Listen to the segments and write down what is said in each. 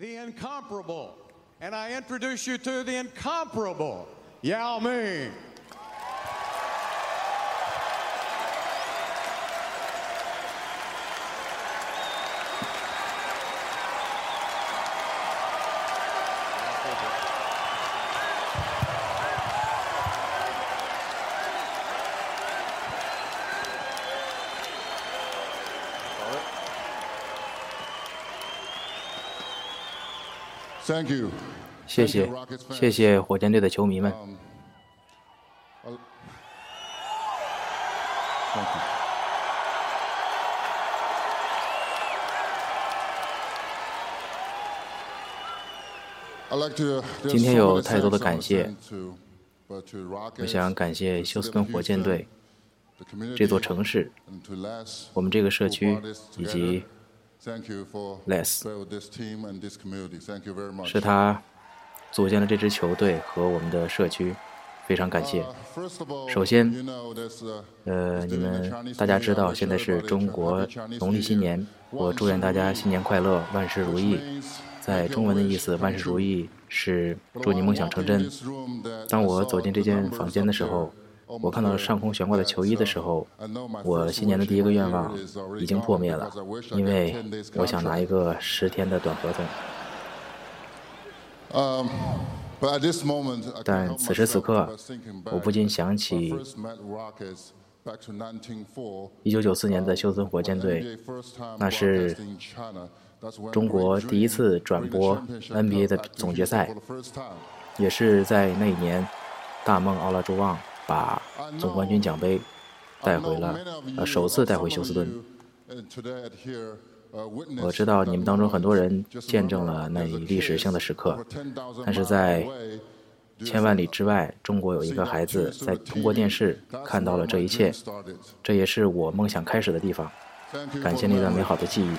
the incomparable. And I introduce you to the incomparable Yao Ming. 谢谢，谢谢火箭队的球迷们。今天有太多的感谢，我想感谢休斯顿火箭队这座城市，我们这个社区以及。Less，是他组建了这支球队和我们的社区，非常感谢。首先，呃，你们大家知道现在是中国农历新年，我祝愿大家新年快乐，万事如意。在中文的意思，万事如意是祝你梦想成真。当我走进这间房间的时候。我看到上空悬挂的球衣的时候，我新年的第一个愿望已经破灭了，因为我想拿一个十天的短合同。但此时此刻，我不禁想起1994年的休斯顿火箭队，那是中国第一次转播 NBA 的总决赛，也是在那一年，大梦奥拉朱旺。把总冠军奖杯带回了，呃，首次带回休斯顿。我知道你们当中很多人见证了那一历史性的时刻，但是在千万里之外，中国有一个孩子在通过电视看到了这一切，这也是我梦想开始的地方。感谢那段美好的记忆。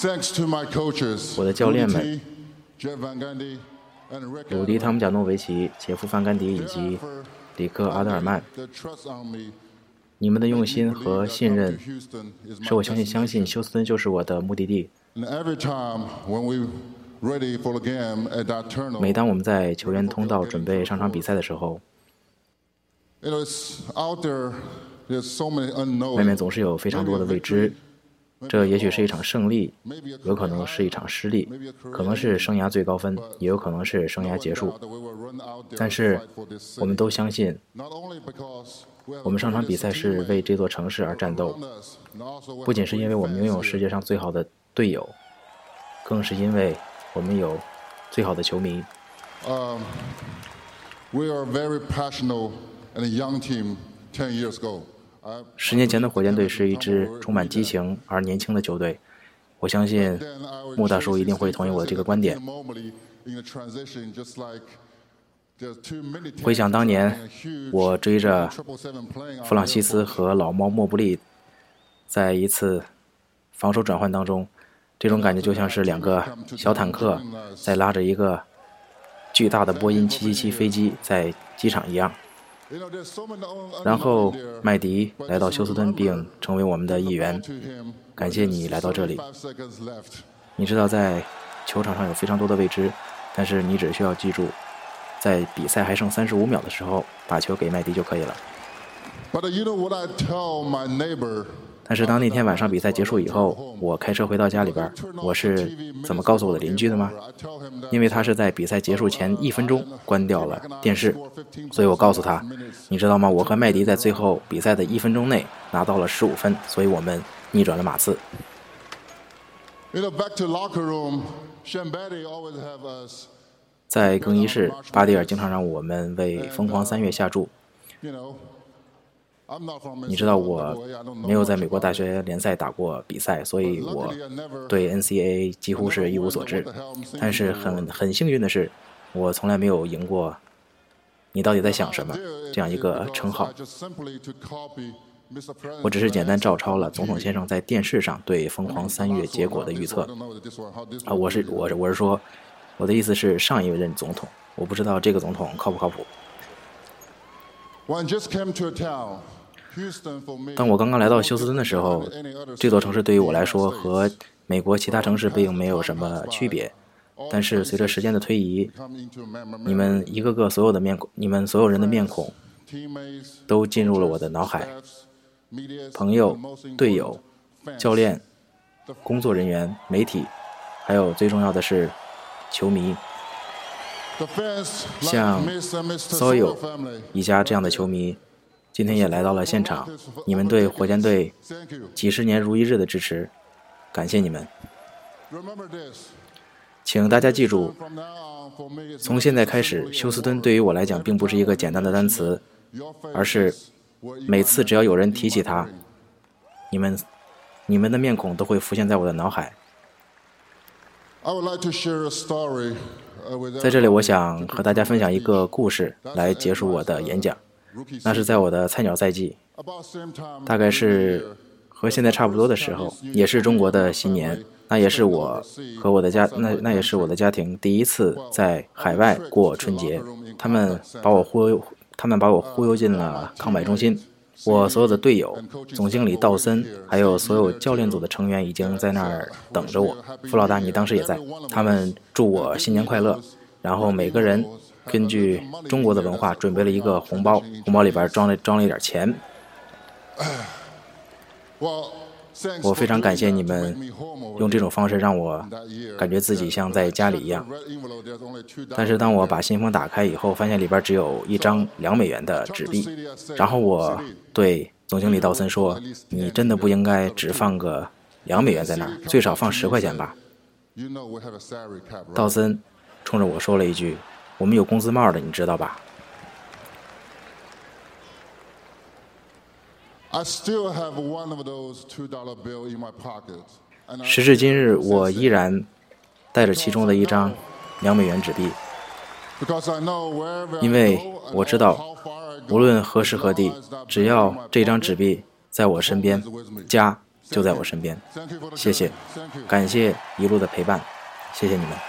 我的教练们。鲁迪·汤姆贾诺维奇、杰夫·范甘迪以及里克·阿德尔曼，你们的用心和信任，使我相信相信休斯敦就是我的目的地。每当我们在球员通道准备上场比赛的时候，外面总是有非常多的未知。这也许是一场胜利，有可能是一场失利，可能是生涯最高分，也有可能是生涯结束。但是，我们都相信，我们上场比赛是为这座城市而战斗，不仅是因为我们拥有世界上最好的队友，更是因为我们有最好的球迷。We are very passionate and a young team ten years ago. 十年前的火箭队是一支充满激情而年轻的球队，我相信穆大叔一定会同意我的这个观点。回想当年，我追着弗朗西斯和老猫莫布利，在一次防守转换当中，这种感觉就像是两个小坦克在拉着一个巨大的波音777飞机在机场一样。然后麦迪来到休斯顿并成为我们的一员，感谢你来到这里。你知道在球场上有非常多的未知，但是你只需要记住，在比赛还剩三十五秒的时候，把球给麦迪就可以了。但是当那天晚上比赛结束以后，我开车回到家里边，我是怎么告诉我的邻居的吗？因为他是在比赛结束前一分钟关掉了电视，所以我告诉他，你知道吗？我和麦迪在最后比赛的一分钟内拿到了十五分，所以我们逆转了马刺。在更衣室，巴蒂尔经常让我们为疯狂三月下注。你知道我没有在美国大学联赛打过比赛，所以我对 NCAA 几乎是一无所知。但是很很幸运的是，我从来没有赢过。你到底在想什么？这样一个称号，我只是简单照抄了总统先生在电视上对疯狂三月结果的预测。啊，我是我我是说，我的意思是上一任总统，我不知道这个总统靠不靠谱。当我刚刚来到休斯敦的时候，这座城市对于我来说和美国其他城市并没有什么区别。但是随着时间的推移，你们一个个所有的面孔，你们所有人的面孔，都进入了我的脑海。朋友、队友、教练、工作人员、媒体，还有最重要的是球迷。像 Soil 一家这样的球迷，今天也来到了现场。你们对火箭队几十年如一日的支持，感谢你们。请大家记住，从现在开始，休斯敦对于我来讲并不是一个简单的单词，而是每次只要有人提起它，你们、你们的面孔都会浮现在我的脑海。在这里，我想和大家分享一个故事来结束我的演讲。那是在我的菜鸟赛季，大概是和现在差不多的时候，也是中国的新年。那也是我和我的家，那那也是我的家庭第一次在海外过春节。他们把我忽悠，他们把我忽悠进了康柏中心。我所有的队友、总经理道森，还有所有教练组的成员已经在那儿等着我。傅老大，你当时也在。他们祝我新年快乐，然后每个人根据中国的文化准备了一个红包，红包里边装了装了一点钱。我非常感谢你们用这种方式让我感觉自己像在家里一样。但是当我把信封打开以后，发现里边只有一张两美元的纸币。然后我对总经理道森说：“你真的不应该只放个两美元在那儿，最少放十块钱吧。”道森冲着我说了一句：“我们有工资帽的，你知道吧？”时至今日，我依然带着其中的一张两美元纸币，因为我知道，无论何时何地，只要这张纸币在我身边，家就在我身边。谢谢，感谢一路的陪伴，谢谢你们。